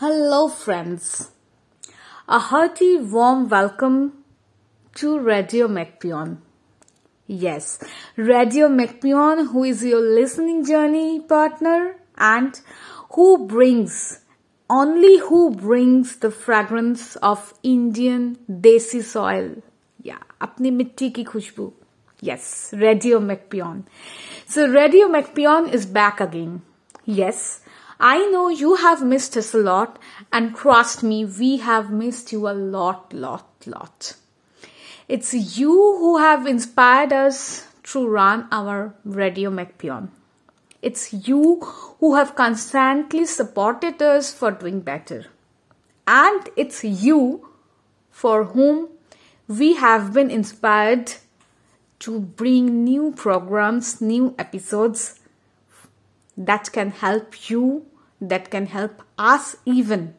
Hello, friends. A hearty, warm welcome to Radio Macpion. Yes, Radio Macpion, who is your listening journey partner and who brings, only who brings the fragrance of Indian desi soil. Yeah, apni mitti ki khushbu. Yes, Radio Macpion. So Radio Macpion is back again. Yes, I know you have missed us a lot, and trust me, we have missed you a lot, lot, lot. It's you who have inspired us to run our Radio Macpion. It's you who have constantly supported us for doing better. And it's you for whom we have been inspired to bring new programs, new episodes that can help you, that can help us even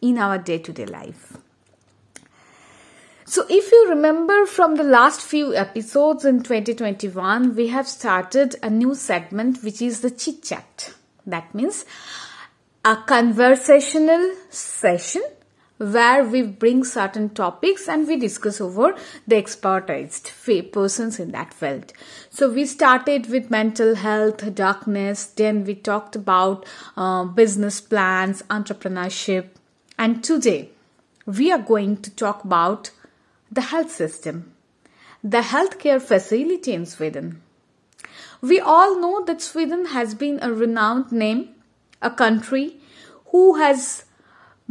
in our day to day life. So, if you remember from the last few episodes in 2021, we have started a new segment which is the chit chat. That means a conversational session where we bring certain topics and we discuss over the expertised persons in that field. So we started with mental health, darkness, then we talked about uh, business plans, entrepreneurship, and today we are going to talk about the health system, the healthcare facility in Sweden. We all know that Sweden has been a renowned name, a country who has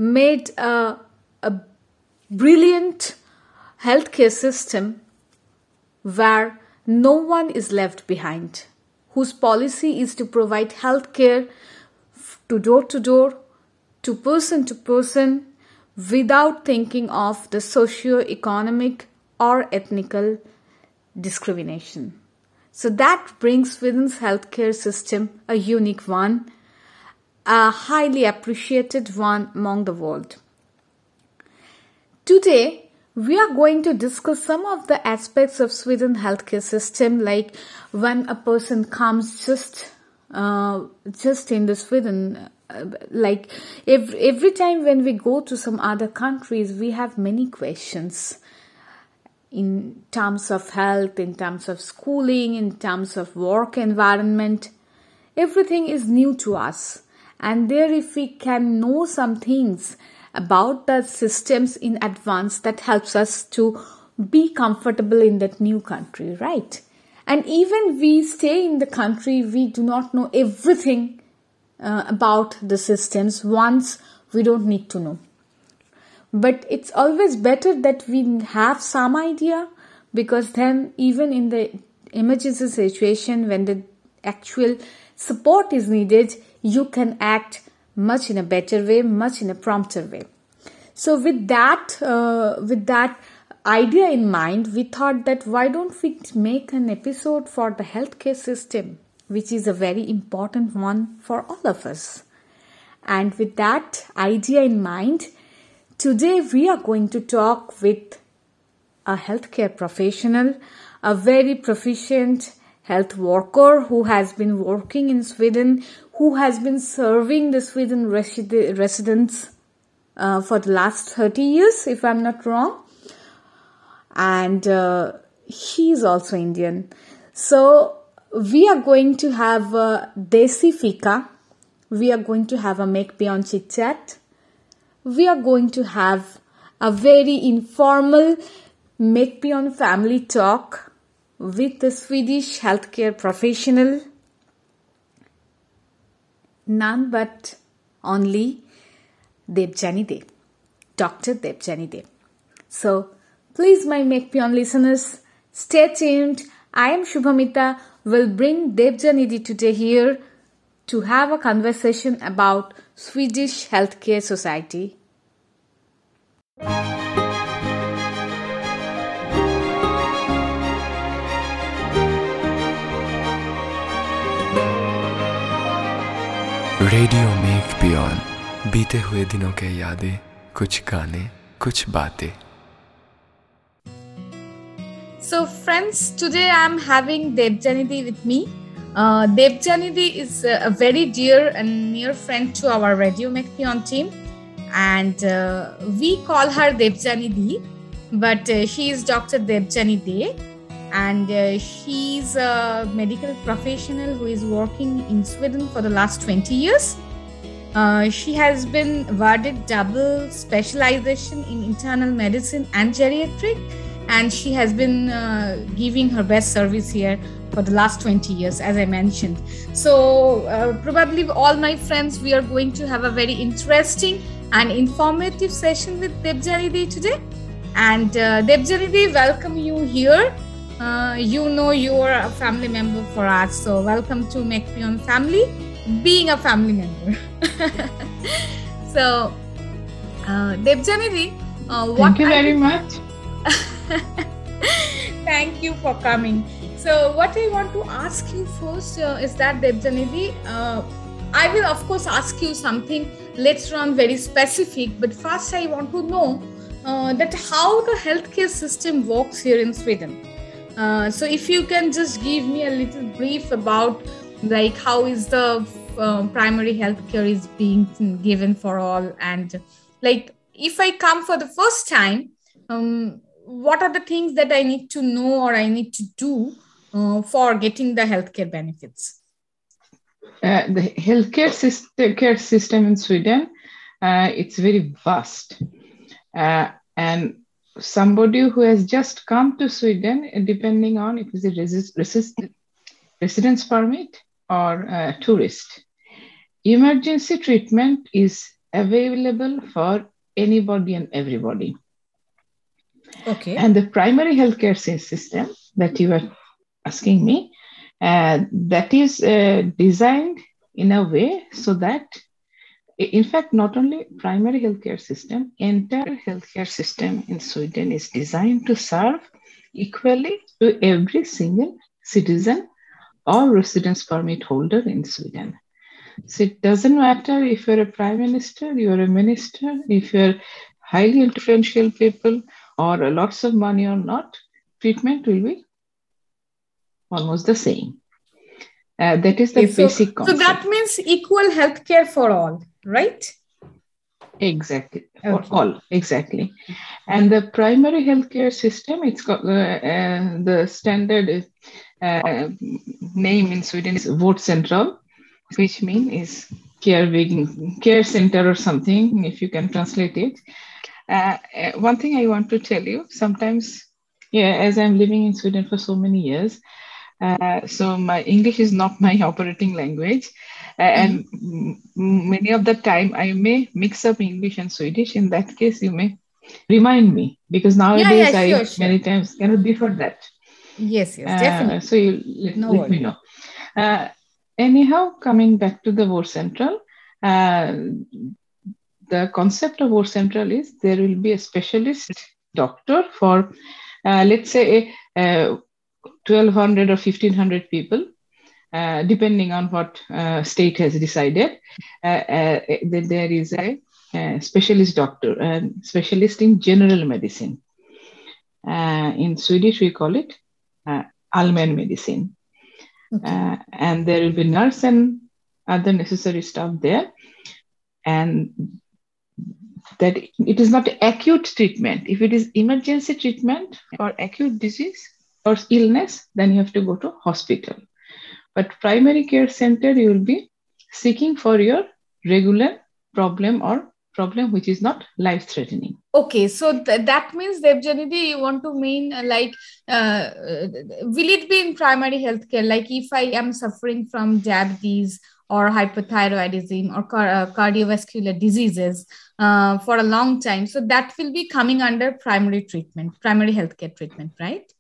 made a, a brilliant healthcare system where no one is left behind, whose policy is to provide healthcare to door to door, to person to person, without thinking of the socio-economic or ethnical discrimination. So that brings Sweden's healthcare system a unique one a highly appreciated one among the world. Today, we are going to discuss some of the aspects of Sweden healthcare system, like when a person comes just uh, just in the Sweden. Uh, like every, every time when we go to some other countries, we have many questions in terms of health, in terms of schooling, in terms of work environment. Everything is new to us and there if we can know some things about the systems in advance that helps us to be comfortable in that new country right? And even we stay in the country we do not know everything uh, about the systems. Once we don't need to know. But it's always better that we have some idea because then even in the emergency situation when the actual support is needed you can act much in a better way, much in a prompter way. So with that, uh, with that idea in mind, we thought that why don't we make an episode for the healthcare system, which is a very important one for all of us. And with that idea in mind, today we are going to talk with a healthcare professional, a very proficient health worker who has been working in Sweden, who has been serving the Sweden resi- residents uh, for the last 30 years, if I'm not wrong. And uh, he is also Indian. So we are going to have a Desi Fika. We are going to have a Make Beyond Chit Chat. We are going to have a very informal Make Beyond Family Talk with the Swedish healthcare professional, none but only Debjani Day, Dr. Debjani Day. So, please, my Macpion listeners, stay tuned. I am Shubhamita, will bring Debjani Day today here to have a conversation about Swedish Healthcare Society. Radio make beyond बीते हुए दिनों के यादें, कुछ गाने, कुछ बातें। So friends today I am having Devjanidhi with me Devjanidhi is a very dear and near friend to our radio make beyond team and we call her Devjanidhi but she is doctor Devjanidhi they and uh, she's a medical professional who is working in Sweden for the last 20 years. Uh, she has been awarded double specialization in internal medicine and geriatric, and she has been uh, giving her best service here for the last 20 years, as I mentioned. So, uh, probably all my friends, we are going to have a very interesting and informative session with Debjanidhi today. And uh, Debjanidhi, welcome you here. Uh, you know you are a family member for us, so welcome to Macpion family being a family member. so, uh, uh, thank you very much. thank you for coming. So, what I want to ask you first uh, is that Debjanidhi, uh, I will of course ask you something later on very specific, but first I want to know uh, that how the healthcare system works here in Sweden. Uh, so, if you can just give me a little brief about like how is the uh, primary health care is being given for all and like if i come for the first time um, what are the things that i need to know or i need to do uh, for getting the healthcare benefits? Uh, the healthcare system, care system in sweden uh, it's very vast. Uh, and somebody who has just come to sweden depending on if it's a resist, resist, residence permit or a tourist. Emergency treatment is available for anybody and everybody. Okay. And the primary healthcare system that you are asking me, uh, that is uh, designed in a way so that, in fact, not only primary healthcare system, entire healthcare system in Sweden is designed to serve equally to every single citizen or residence permit holder in Sweden. So it doesn't matter if you're a prime minister, you're a minister, if you're highly influential people or lots of money or not, treatment will be almost the same. Uh, that is the so, basic concept. So that means equal healthcare for all, right? Exactly, for okay. all, exactly. And the primary healthcare system, it's got uh, uh, the standard uh, name in Sweden is Vårdcentral, which means is care, care center or something, if you can translate it. Uh, uh, one thing I want to tell you, sometimes, yeah, as I'm living in Sweden for so many years, uh, so my English is not my operating language, and mm-hmm. many of the time I may mix up English and Swedish. In that case, you may remind me because nowadays yeah, yeah, sure, I sure. many times cannot differ that. Yes, yes, uh, definitely. so you let, no let me know. Uh, anyhow, coming back to the Vårdcentral, uh, the concept of Vårdcentral is there will be a specialist doctor for, uh, let's say, uh, 1200 or 1500 people. Uh, depending on what uh, state has decided, then there is a, a specialist doctor, a specialist in general medicine. in Swedish, we call it uh, allmän medicine. Okay. Uh, and there will be nurse and other necessary stuff there. And that it is not acute treatment. If it is emergency treatment for acute disease or illness, then you have to go to hospital. But primary care center, you will be seeking for your regular problem or problem which is not life threatening okay so th- that means Debjanidhi, you want to mean uh, like uh, will it be in primary healthcare? Like if i am suffering from diabetes or hypothyroidism or car- uh, cardiovascular diseases uh, for a long time so that will be coming under primary treatment primary healthcare treatment right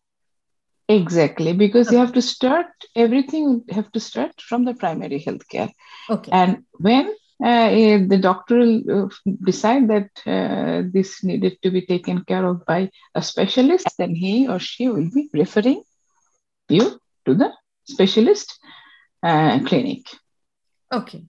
exactly because okay. you have to start everything have to start from the primary healthcare okay and when uh, eh, the doctor will uh, decide that uh, this needed to be taken care of by a specialist, then he or she will be referring you to the specialist uh, clinic. Okay.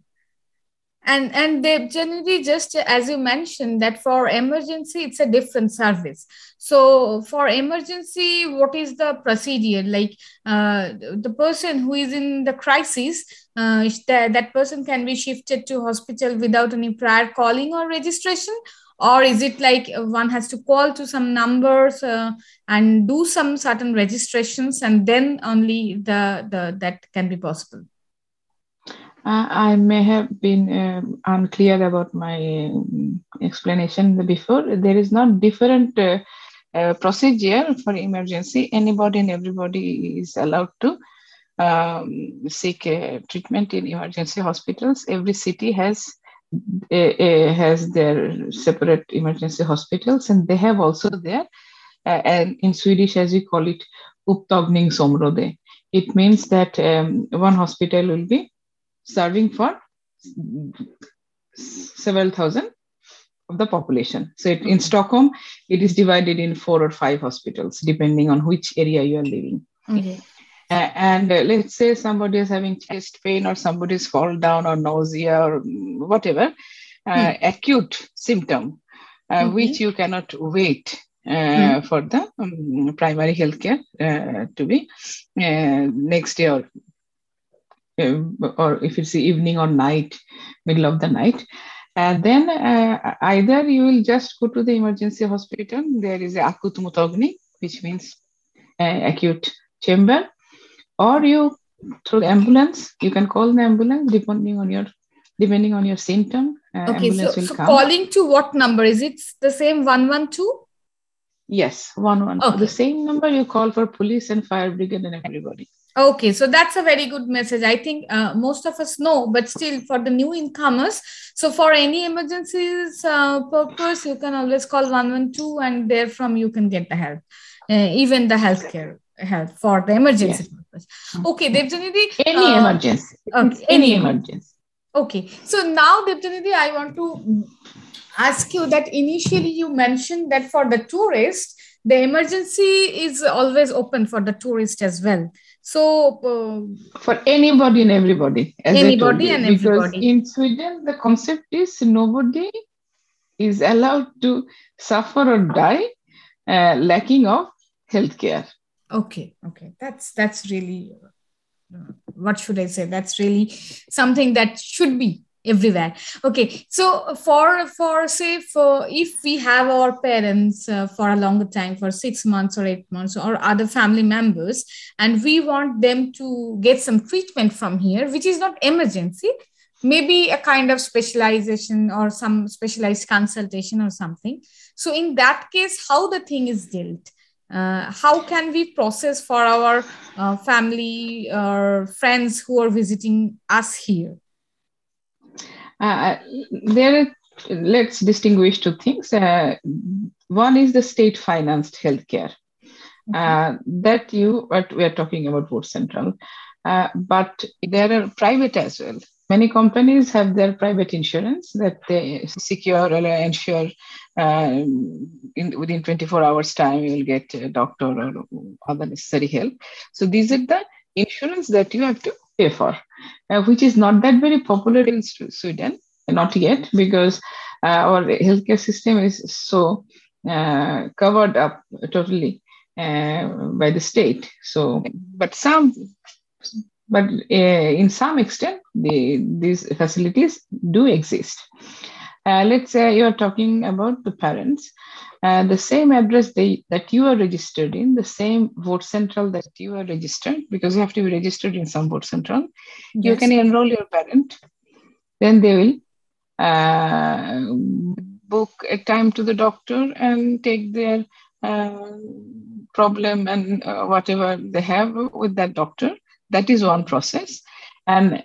And and they generally just as you mentioned that for emergency it's a different service. So for emergency what is the procedure? Like uh, the person who is in the crisis uh, that, that person can be shifted to hospital without any prior calling or registration? Or is it like one has to call to some numbers uh, and do some certain registrations and then only the, the that can be possible I may have been um, unclear about my um, explanation before. There is not different uh, uh, procedure for emergency. Anybody and everybody is allowed to um, seek treatment in emergency hospitals. Every city has has their separate emergency hospitals, and they have also. Uh, and in Swedish, as we call it, upptagningsområde. It means that um, one hospital will be serving for several thousand of the population. So it, in Stockholm, it is divided in four or five hospitals, depending on which area you are living. Okay. Uh, and uh, let's say somebody is having chest pain or somebody's fall down or nausea or whatever, uh, hmm. acute symptom, uh, which you cannot wait uh, hmm. for the um, primary healthcare uh, to be next day or or if it's evening or night, middle of the night. And then uh, either you will just go to the emergency hospital. There is a akutmottagning, which means uh, acute chamber, or you through ambulance. You can call the ambulance depending on your depending on your symptom. Uh, okay, so, so calling to what number is it? The same one one two. Yes, one one. Okay. The same number you call for police and fire brigade and everybody. Okay, so that's a very good message. I think uh, most of us know, but still for the new incomers, so for any emergencies uh, purpose, you can always call 112 and therefrom you can get the help, uh, even the healthcare help for the emergency yeah. purpose. Okay, Debjanidhi. Any uh, emergency. Okay, any emergency. Okay, so now Debjanidhi, I want to ask you that initially you mentioned that for the tourist, the emergency is always open for the tourist as well so uh, for anybody and everybody, anybody and because everybody. in Sweden the concept is nobody is allowed to suffer or die uh, lacking of healthcare. Okay, okay, that's that's really uh, what should I say? That's really something that should be everywhere. Okay so for for say for if we have our parents uh, for a longer time for six months or eight months or other family members and we want them to get some treatment from here which is not emergency maybe a kind of specialization or some specialized consultation or something. So in that case how the thing is dealt? Uh, how can we process for our uh, family or friends who are visiting us here uh, there are, let's distinguish two things. Uh, one is the state financed healthcare. Uh, that you, what we are talking about Vård Central. Uh, but there are private as well. Many companies have their private insurance that they secure or ensure uh, in, within 24 hours time you will get a doctor or other necessary help. So these are the insurance that you have to pay for, uh, which is not that very popular in Sweden, not yet, because uh, our healthcare system is so uh, covered up totally uh, by the state. So, but some, but in some extent, the, these facilities do exist. Uh, let's say you are talking about the parents. Uh, the same address they, that you are registered in, the same Vårdcentral that you are registered, because you have to be registered in some Vårdcentral. Yes. You can enroll your parent, then they will uh, book a time to the doctor and take their uh, problem and uh, whatever they have with that doctor. That is one process. And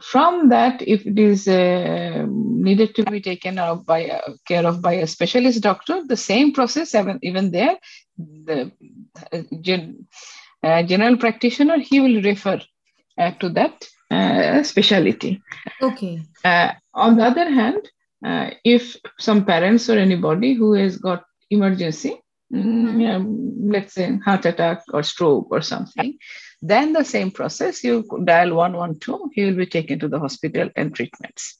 from that, if it is uh, needed to be taken of by, uh, care of by a specialist doctor, the same process, even, even there, the uh, gen, uh, general practitioner, he will refer uh, to that uh, specialty. Okay. on the other hand, if some parents or anybody who has got emergency, mm-hmm. you know, let's say heart attack or stroke or something, then the same process, you dial 112, he will be taken to the hospital and treatments.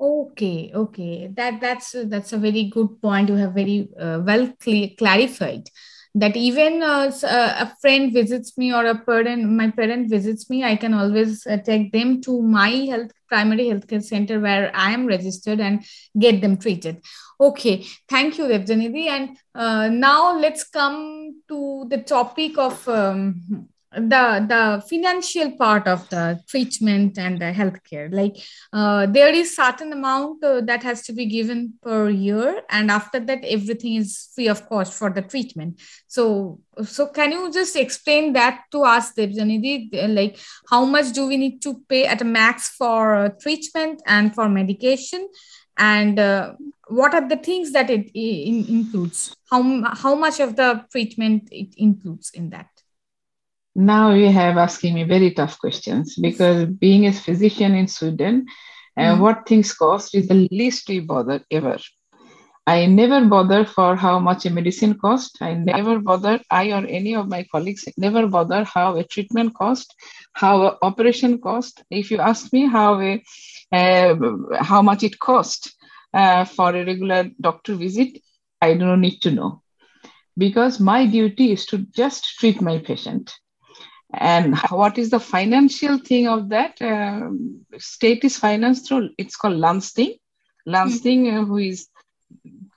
Okay, okay. That that's that's a very good point. You have very uh, well cl- clarified that even uh, uh, a friend visits me or a parent, my parent visits me, I can always uh, take them to my health primary healthcare center where I am registered and get them treated. Okay, thank you, Debjanidhi. And uh, now let's come to the topic of um, the the financial part of the treatment and the healthcare. Like uh, there is certain amount uh, that has to be given per year and after that everything is free of cost for the treatment. So so can you just explain that to us Debjanidhi like how much do we need to pay at a max for uh, treatment and for medication? And uh, what are the things that it, it includes? How how much of the treatment it includes in that now you have asking me very tough questions because being a physician in Sweden, uh, mm. what things cost is the least we bother ever. I never bother for how much a medicine cost. I never bother, I or any of my colleagues never bother how a treatment cost, how an operation cost. If you ask me how a, uh, how much it cost uh, for a regular doctor visit, I don't need to know because my duty is to just treat my patient and what is the financial thing of that um, state is financed through it's called Landsting. Landsting mm-hmm. uh, who is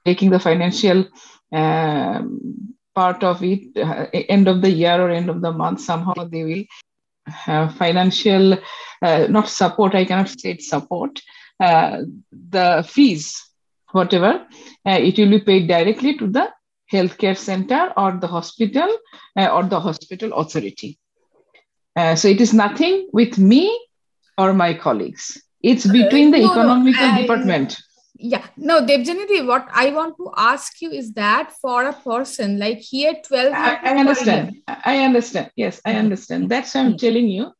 taking the financial um, part of it uh, end of the year or end of the month somehow they will have financial uh, not support i cannot say support uh, the fees whatever uh, it will be paid directly to the healthcare center or the hospital or the hospital authority uh, so it is nothing with me or my colleagues. It's uh, between the no, economical I, department. Yeah, no, Debjanidhi, what I want to ask you is that for a person like here, 12 I, I understand. I understand. Yes, I understand. That's why I'm hmm. telling you.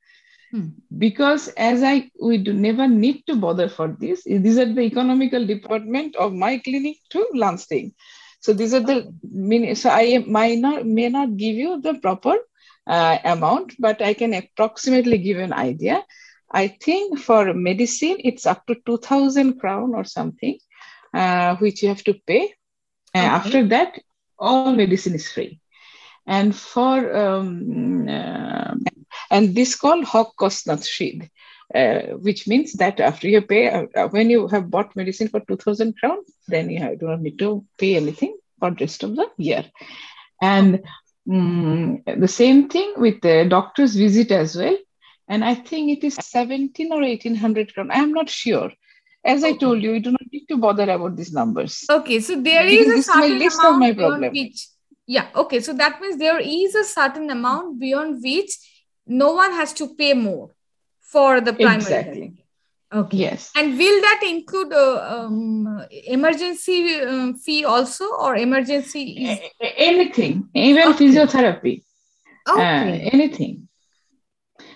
Hmm. Because as I we do never need to bother for this. These are the economical department of my clinic to Landsting. So these are the so I might not may not give you the proper uh, amount, but I can approximately give an idea. I think for medicine, it's up to 2000 crown or something, uh, which you have to pay. Okay. after that, all medicine is free. And for, um, uh, and this called Högkostnadsskydd, uh, which means that after you pay, uh, when you have bought medicine for 2000 crown, then you have, do not need to pay anything for the rest of the year. And Mm, the same thing with the doctor's visit as well. And I think it is 17 or 1800 crown. I am not sure. As I told you, you do not need to bother about these numbers. Okay, so there because is a certain list amount of my problem. Which, yeah, okay, so that means there is a certain amount beyond which no one has to pay more for the primary exactly. Okay. Yes. And will that include uh, um, emergency uh, fee also, or emergency? Is... Anything, even okay. physiotherapy. Okay. Uh, anything.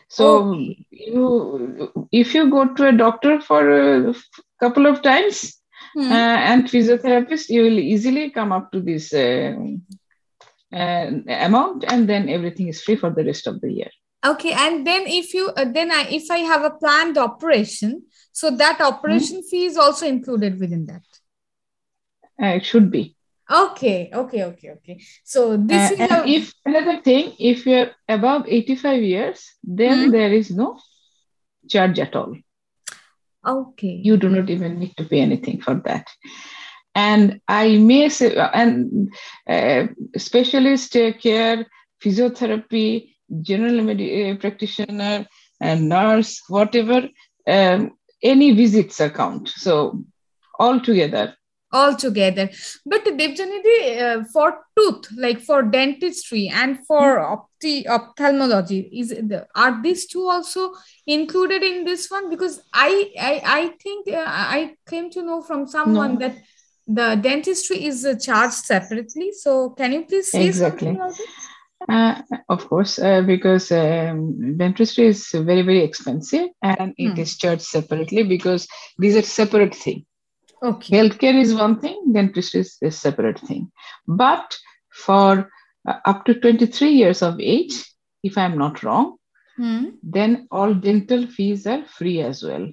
So okay. you, if you go to a doctor for a couple of times hmm. Uh, and physiotherapist, you will easily come up to this uh, uh, amount, and then everything is free for the rest of the year okay and then if you uh, then I, if i have a planned operation so that operation mm-hmm. fee is also included within that? Uh, it should be. Okay okay okay okay. So this uh, is a... if another thing if you're above 85 years then mm-hmm. there is no charge at all. Okay. You do not even need to pay anything for that. And i may say and uh, specialist care physiotherapy general med- uh, practitioner and nurse, whatever, um, any visits account. So all together. All together. But Debjanidhi, uh, for tooth, like for dentistry and for opti- ophthalmology, is the, are these two also included in this one? Because I I, I think uh, I came to know from someone no. that the dentistry is uh, charged separately. So can you please say exactly. something about it? Uh, of course, uh, because um, dentistry is very, very expensive and it hmm. is charged separately because these are separate things. Okay. Healthcare is one thing, dentistry is a separate thing. But for uh, up to 23 years of age, if I'm not wrong, hmm. then all dental fees are free as well.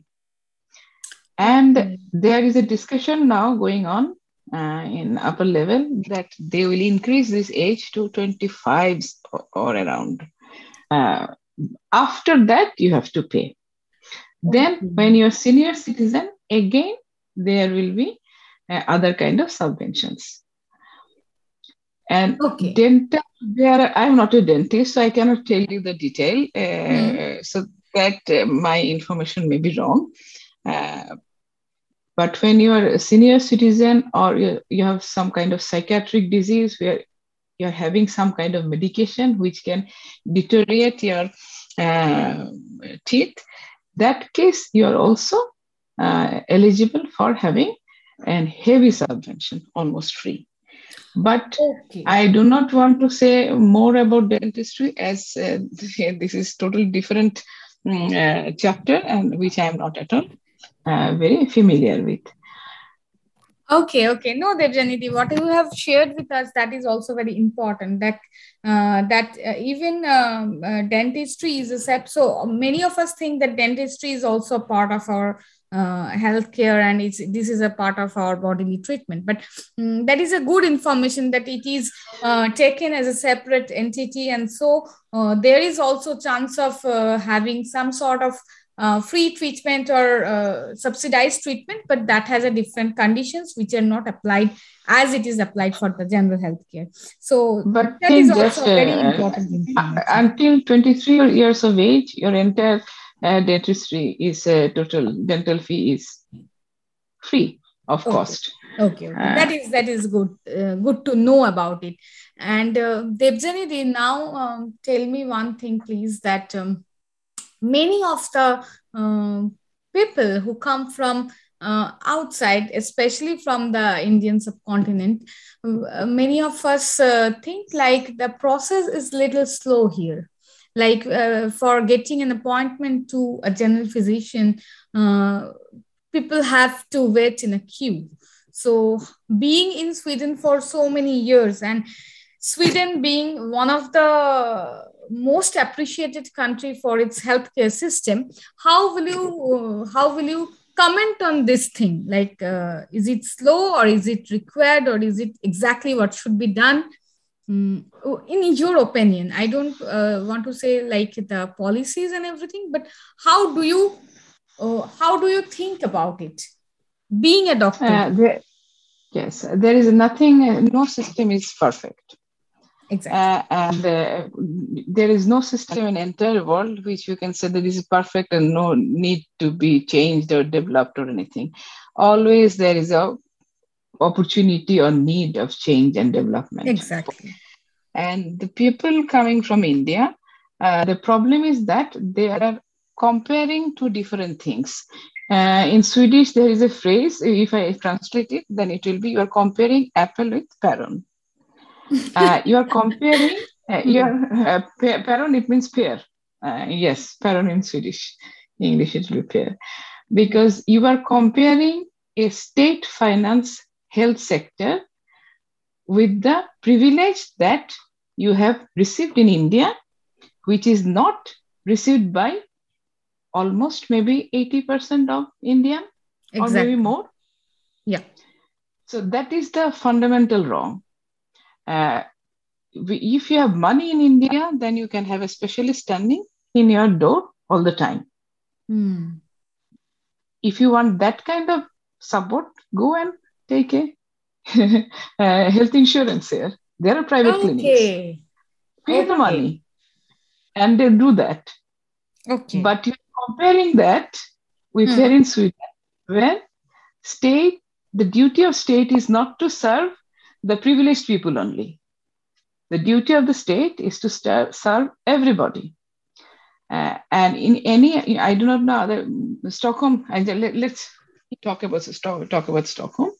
And mm. there is a discussion now going on uh, in upper level that they will increase this age to 25 or, or around. Uh, after that, you have to pay. Then, when you're senior citizen, again there will be uh, other kind of subventions. And okay. dental, there I'm not a dentist, so I cannot tell you the detail. Uh, mm. So that uh, my information may be wrong. Uh, but when you are a senior citizen or you, you have some kind of psychiatric disease where you're having some kind of medication which can deteriorate your uh, teeth, that case you are also uh, eligible for having a heavy subvention, almost free. But okay. I do not want to say more about dentistry as uh, this is totally different um, chapter and which I am not at all uh, very familiar with. Okay, okay. No, Debjanidhi, what you have shared with us, that is also very important. That uh, that uh, even um, uh, dentistry is a set. So many of us think that dentistry is also part of our uh, healthcare and it's this is a part of our bodily treatment but um, that is a good information that it is uh, taken as a separate entity and so uh, there is also chance of uh, having some sort of uh, free treatment or uh, subsidized treatment, but that has a different conditions which are not applied as it is applied for the general health care. So, but that is also very uh, important. Until 23 years of age, your entire uh, dentistry is uh, total dental fee is free of okay. cost. Okay, okay. Uh, that is that is good. Uh, good to know about it. And uh, Debjanidhi, now um, tell me one thing, please. That um, many of the uh, people who come from uh, outside, especially from the Indian subcontinent, uh, many of us uh, think like the process is little slow here. Like uh, for getting an appointment to a general physician, uh, people have to wait in a queue. So, being in Sweden for so many years and Sweden being one of the most appreciated country for its healthcare system how will you how will you comment on this thing? Like uh, is it slow or is it required or is it exactly what should be done? Mm, in your opinion i don't uh, want to say like the policies and everything but how do you uh, how do you think about it? Being a doctor. Uh, there, yes there is nothing no system is perfect Exactly. Uh, and uh, there is no system in the entire world which you can say that this is perfect and no need to be changed or developed or anything. Always there is a opportunity or need of change and development. Exactly. And the people coming from India, uh, the problem is that they are comparing two different things. Uh, in Swedish, there is a phrase, if I translate it, then it will be you are comparing apple with päron uh, you are comparing uh, your uh, päron it means pear uh, yes päron in swedish english it will be pear because you are comparing a state finance health sector with the privilege that you have received in india which is not received by almost maybe 80% of indian exactly. or maybe more. Yeah. So that is the fundamental wrong uh, if you have money in India, then you can have a specialist standing in your door all the time. Mm. If you want that kind of support, go and take a uh, health insurance here. There are private okay. clinics. Pay okay. the money and they do that. Okay. But you're comparing that with mm. here in Sweden, where state, the duty of state is not to serve the privileged people only. The duty of the state is to serve everybody. Uh, and in any, I do not know, the, Stockholm, let, us talk about, talk about Stockholm.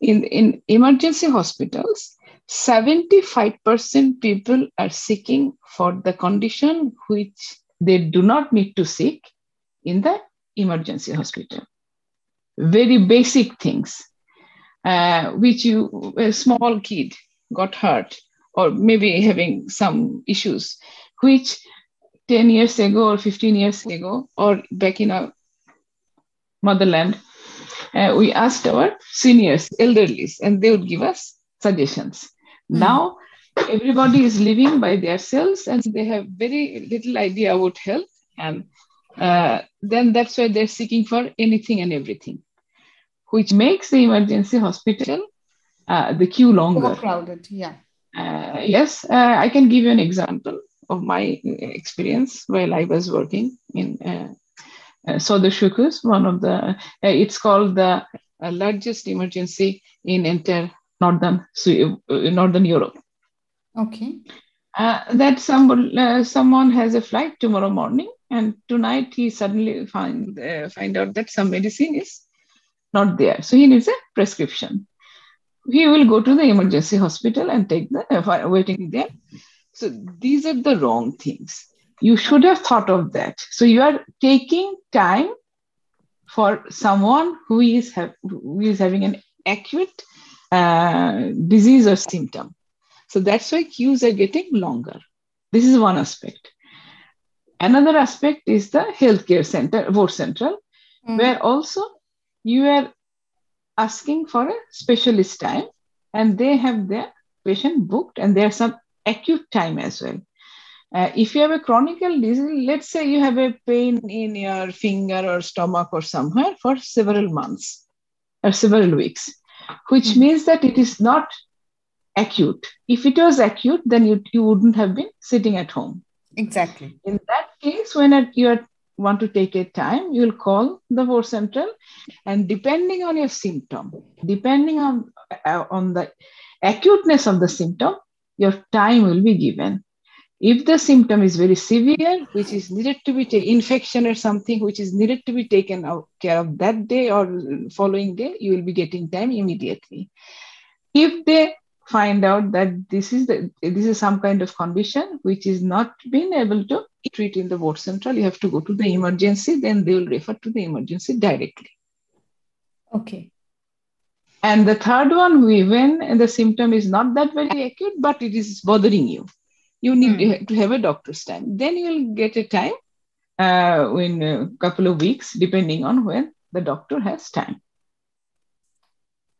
In, in emergency hospitals, 75% people are seeking for the condition which they do not need to seek in the emergency hospital. Very basic things uh, which you, a small kid got hurt or maybe having some issues, which 10 years ago or 15 years ago or back in our motherland, uh, we asked our seniors, elderlies, and they would give us suggestions. Mm. Now, everybody is living by themselves and they have very little idea about health. And uh, then that's why they're seeking for anything and everything, which makes the emergency hospital uh, the queue longer. Overcrowded, yeah. Uh, yes, uh, I can give you an example of my experience while I was working in uh, uh, Södersjukhuset, one of the, uh, it's called the uh, largest emergency in entire northern northern Europe. Okay. that someone someone has a flight tomorrow morning, and tonight he suddenly find find out that some medicine is not there, so he needs a prescription. He will go to the emergency hospital and take the uh, waiting there. So these are the wrong things you should have thought of that so you are taking time for someone who is, have, who is having an acute uh, disease or symptom so that's why queues are getting longer this is one aspect another aspect is the healthcare center Vårdcentral mm. where also you are asking for a specialist time and they have their patient booked and there's some acute time as well uh, if you have a chronic disease, let's say you have a pain in your finger or stomach or somewhere for several months or several weeks, which mm-hmm. means that it is not acute. If it was acute, then you, you wouldn't have been sitting at home. Exactly. In that case, when you want to take a time, you'll call the Vårdcentral, and depending on your symptom, depending on uh, on the acuteness of the symptom, your time will be given. If the symptom is very severe, which is needed to be taken, infection or something which is needed to be taken care of that day or following day, you will be getting time immediately. If they find out that this is the this is some kind of condition which is not being able to treat in the Vårdcentral, you have to go to the emergency, then they will refer to the emergency directly. Okay. And the third one, we when the symptom is not that very acute, but it is bothering you you need mm. to have a doctor's time. Then you'll get a time uh, in a couple of weeks, depending on when the doctor has time.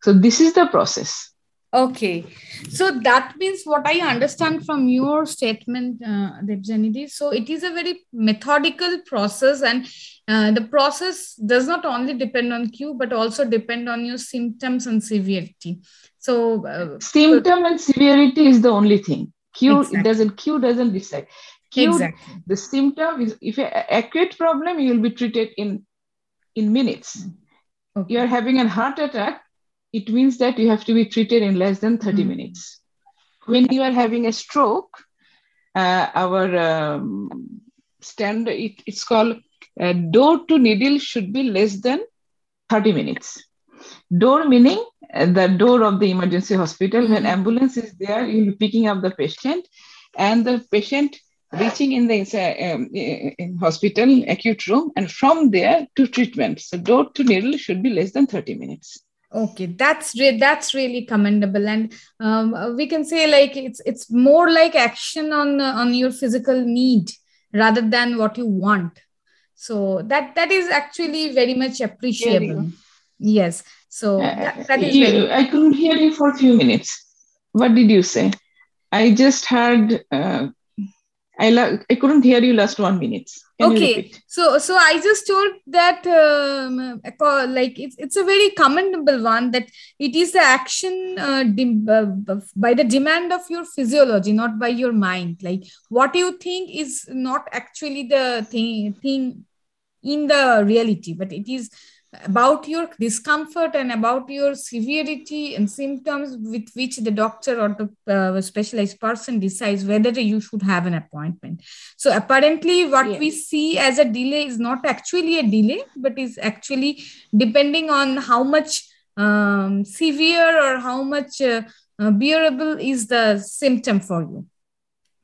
So this is the process. Okay, so that means what I understand from your statement, uh, Debjanidhi. So it is a very methodical process, and uh, the process does not only depend on queue but also depend on your symptoms and severity. So uh, symptom and severity is the only thing. queue exactly. doesn't queue doesn't decide. queue, exactly. The symptom is if an acute problem, you will be treated in in minutes. Okay. You are having a heart attack, it means that you have to be treated in less than 30 mm minutes. When you are having a stroke, uh, our um, standard it, it's called uh, door to needle should be less than 30 minutes. Door meaning the door of the emergency hospital. When mm-hmm. ambulance is there, you'll be picking up the patient, and the patient reaching in the um, in hospital acute room, and from there to treatment. So door to needle should be less than 30 minutes okay that's re- that's really commendable and um, we can say like it's it's more like action on uh, on your physical need rather than what you want so that that is actually very much appreciable yes so uh, that, that is you, very- I couldn't hear you for a few minutes. What did you say? I just heard. Uh, I la- I couldn't hear you last one minute. Can okay, so so I just told that um, like it's it's a very commendable one that it is the action uh, uh, by the demand of your physiology, not by your mind. Like what you think is not actually the thing thing in the reality, but it is about your discomfort and about your severity and symptoms with which the doctor or the uh, specialized person decides whether you should have an appointment so apparently what yes. we see as a delay is not actually a delay but is actually depending on how much um, severe or how much uh, uh, bearable is the symptom for you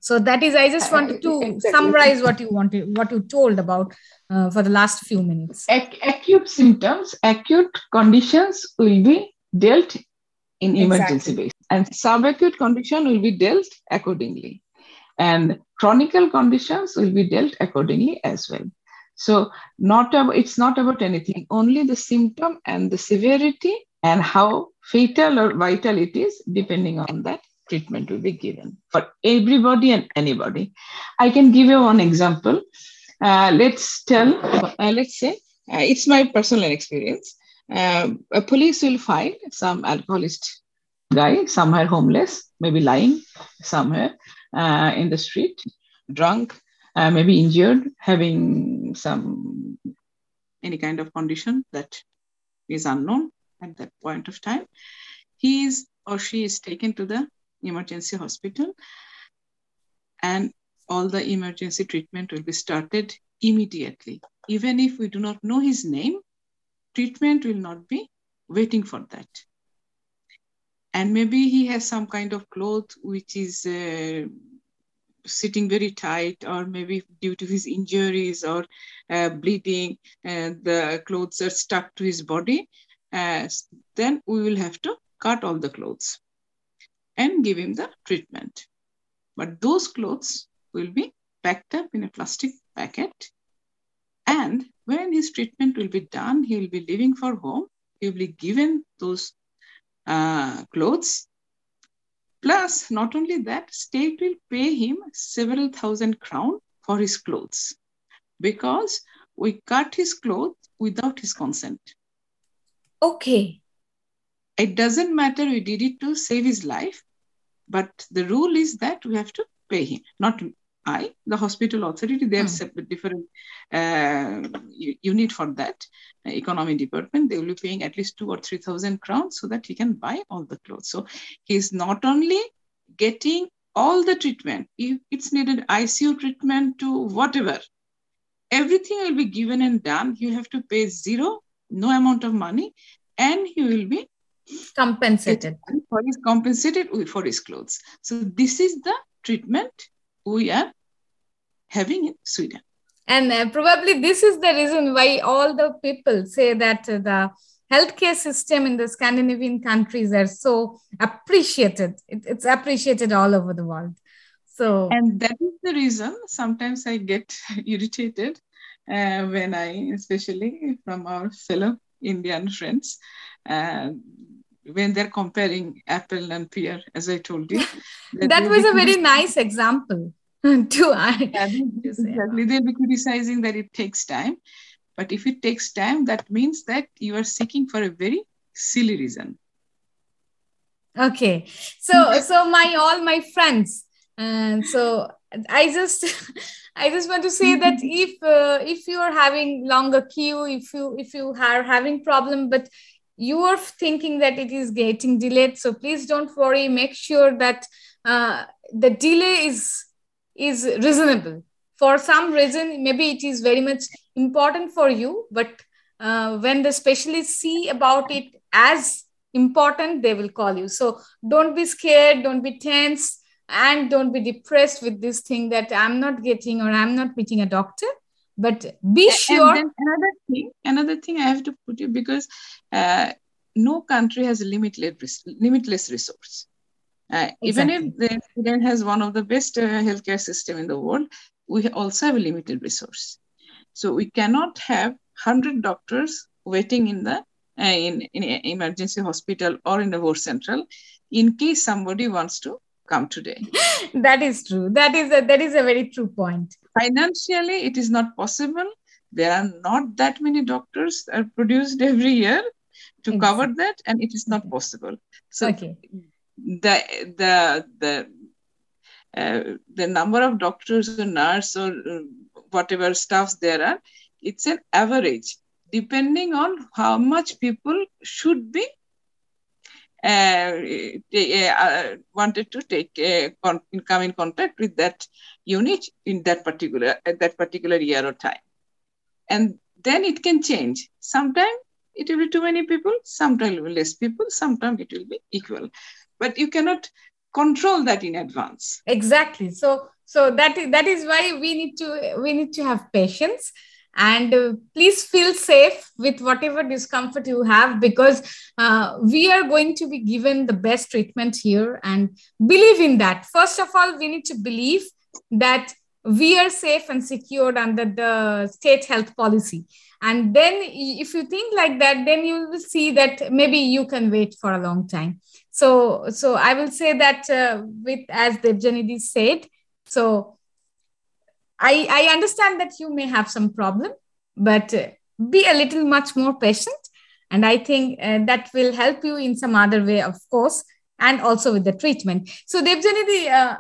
so that is i just wanted to exactly. summarize what you wanted what you told about uh, for the last few minutes Ac- acute symptoms acute conditions will be dealt in emergency exactly. base and subacute condition will be dealt accordingly and chronic conditions will be dealt accordingly as well So not about, it's not about anything, only the symptom and the severity and how fatal or vital it is, depending on that treatment will be given for everybody and anybody. I can give you one example. Uh, let's tell, uh, let's say, uh, it's my personal experience. Uh, a police will find some alcoholist guy somewhere homeless, maybe lying somewhere uh, in the street, drunk, uh, maybe injured, having some any kind of condition that is unknown at that point of time. He is or she is taken to the emergency hospital and all the emergency treatment will be started immediately. Even if we do not know his name, treatment will not be waiting for that. And maybe he has some kind of cloth which is uh, sitting very tight, or maybe due to his injuries or uh, bleeding, and the clothes are stuck to his body, uh, then we will have to cut all the clothes and give him the treatment. But those clothes will be packed up in a plastic packet. And when his treatment will be done, he will be leaving for home. He will be given those uh, clothes Plus, not only that, state will pay him several thousand crown for his clothes because we cut his clothes without his consent. Okay. It doesn't matter we did it to save his life, but the rule is that we have to pay him, not I, the hospital authority, they have mm. separate different uh, unit for that uh, economy department. They will be paying at least two or three thousand crowns so that he can buy all the clothes. So he's not only getting all the treatment, if it's needed ICU treatment to whatever, everything will be given and done. You have to pay zero, no amount of money, and he will be compensated for his compensated for his clothes. So this is the treatment we are having in Sweden. And uh, probably this is the reason why all the people say that uh, the healthcare system in the Scandinavian countries are so appreciated. It, it's appreciated all over the world. So, and that is the reason sometimes I get irritated uh, when I, especially from our fellow Indian friends, when they're comparing apple and pear, as I told you. That, that was a very nice example to add. Yeah, exactly. They'll be criticizing that it takes time. But if it takes time, that means that you are seeking for a very silly reason. Okay. So so my all my friends. And so I just I just want to say that if uh, if you are having longer queue, if you if you are having problem, but you are thinking that it is getting delayed so please don't worry. Make sure that uh, the delay is is reasonable. For some reason maybe it is very much important for you but uh, when the specialists see about it as important they will call you. So don't be scared don't be tense and don't be depressed with this thing that i'm not getting or i'm not meeting a doctor but be sure another thing another thing i have to put you because uh, no country has limitless limitless resource uh, exactly. even if the Sweden has one of the best uh, healthcare system in the world we also have a limited resource so we cannot have 100 doctors waiting in the uh, in, in emergency hospital or in the Vårdcentral in case somebody wants to come today. That is true. That is a that is a very true point. Financially it is not possible. There are not that many doctors are produced every year to exactly. cover that and it is not possible. So okay. the the the uh, the number of doctors or nurse or uh, whatever staffs there are it's an average depending on how much people should be uh, uh, wanted to take con- come in contact with that unit in that particular at that particular year or time. And then it can change. Sometimes it will be too many people sometimes it will be less people sometimes it will be equal. But you cannot control that in advance. Exactly. So so that that is why we need to we need to have patience and uh, please feel safe with whatever discomfort you have because uh, we are going to be given the best treatment here. And believe in that. First of all we need to believe that we are safe and secured under the state health policy. And then if you think like that then you will see that maybe you can wait for a long time. So so i will say that uh, with as Debjanidhi said so i i understand that you may have some problem but uh, be a little much more patient. And i think uh, that will help you in some other way of course and also with the treatment. So Debjanidhi, uh,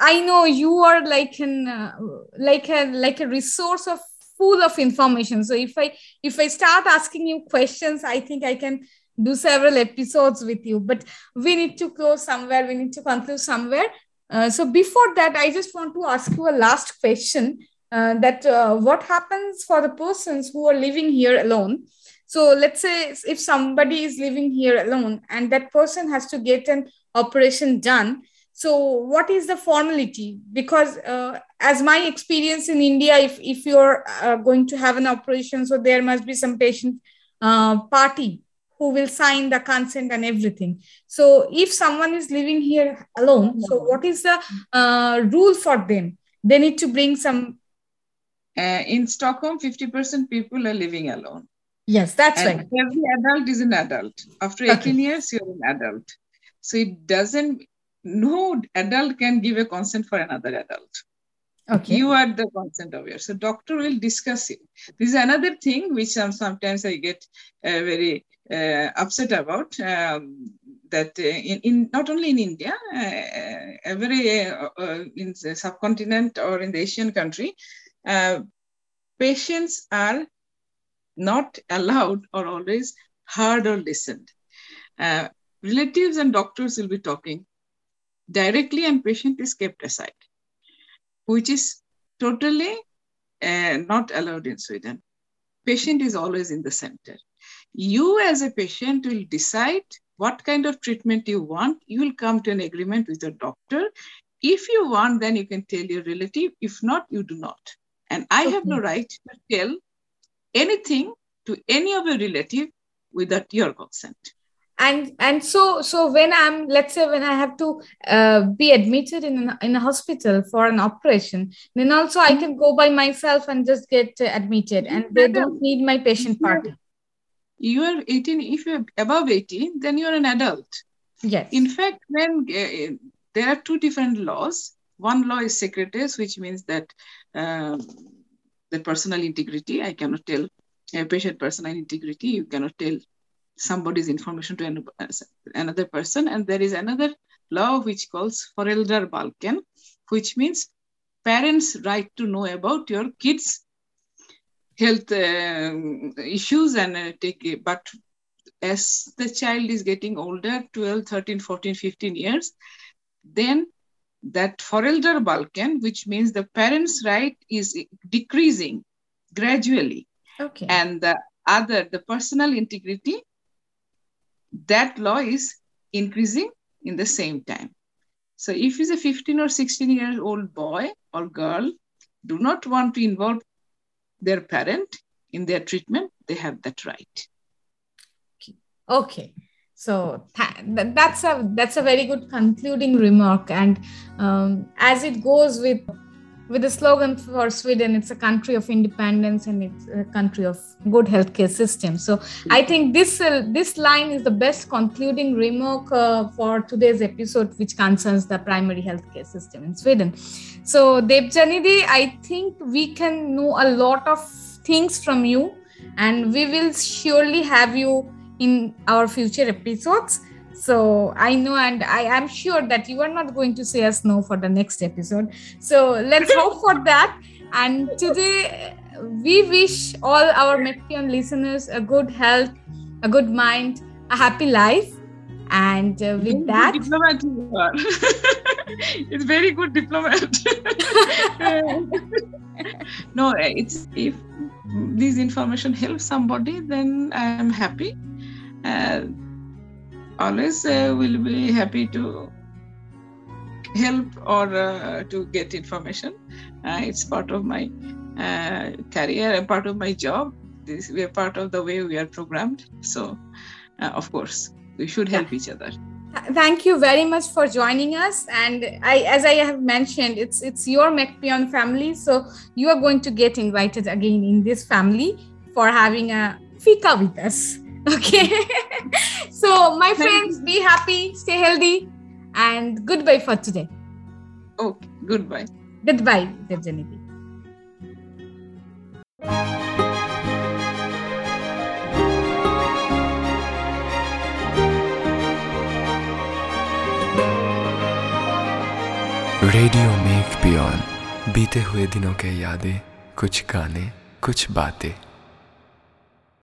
i know you are like an uh, like a like a resource of full of information. So if i if i start asking you questions i think i can do several episodes with you. But we need to close somewhere. We need to conclude somewhere uh, so before that i just want to ask you a last question uh, that uh, what happens for the persons who are living here alone? So let's say if somebody is living here alone and that person has to get an operation done so what is the formality? Because uh, as my experience in india if, if you're uh, going to have an operation so there must be some patient party who will sign the consent and everything so if someone is living here alone so what is the uh, rule for them they need to bring some uh, in stockholm 50% people are living alone yes that's and right every adult is an adult after 18 okay. years you're an adult so it doesn't no adult can give a consent for another adult. Okay. You are the consent of your. So doctor will discuss it. This is another thing which sometimes I get uh, very upset about. Um, that uh, in, in, not only in India, uh, every uh, uh, in the subcontinent or in the Asian country, patients are not allowed or always heard or listened. relatives and doctors will be talking directly and patient is kept aside, which is totally uh, not allowed in Sweden. Patient is always in the center. You as a patient will decide what kind of treatment you want. You will come to an agreement with your doctor. If you want, then you can tell your relative. If not, you do not. And I okay. have no right to tell anything to any of your relative without your consent and and so so when i'm let's say when i have to uh, be admitted in an, in a hospital for an operation then also i can go by myself and just get admitted and they don't need my patient party you are 18 if you're above 18 then you're an adult. Yes. In fact when uh, there are two different laws. One law is sekretess which means that um, the personal integrity i cannot tell a patient personal integrity you cannot tell somebody's information to another person. And there is another law which calls föräldrabalken, which means parents' right to know about your kids' health uh, issues and uh, take it. But as the child is getting older, 12, 13, 14, 15 years, then that föräldrabalken, which means the parents' right is decreasing gradually. Okay. And the other, the personal integrity that law is increasing in the same time. So if he's a 15 or 16 year old boy or girl do not want to involve their parent in their treatment, they have that right. Okay. okay. So th- that's a that's a very good concluding remark, and um, as it goes with with the slogan for Sweden, it's a country of independence and it's a country of good healthcare system. So I think this uh, this line is the best concluding remark uh, for today's episode, which concerns the primary healthcare system in Sweden. So Debjanidhi, I think we can know a lot of things from you, and we will surely have you in our future episodes. So I know and I am sure that you are not going to say us no for the next episode. So let's hope for that. And today we wish all our Metpion listeners a good health, a good mind, a happy life. And uh, with that, diplomat you are. it's very good diplomat. no, it's if this information helps somebody, then I am happy. Uh, always uh, will be happy to help or uh, to get information. Uh, it's part of my uh, career and part of my job. This we are part of the way we are programmed. So, uh, of course, we should help each other. thank you very much for joining us and i as i have mentioned it's it's your MacPion family so you are going to get invited again in this family for having a fika with us okay so my friends be happy stay healthy and goodbye for today okay goodbye goodbye devjaniti radio make beyond बीते हुए दिनों के यादें कुछ गाने कुछ बातें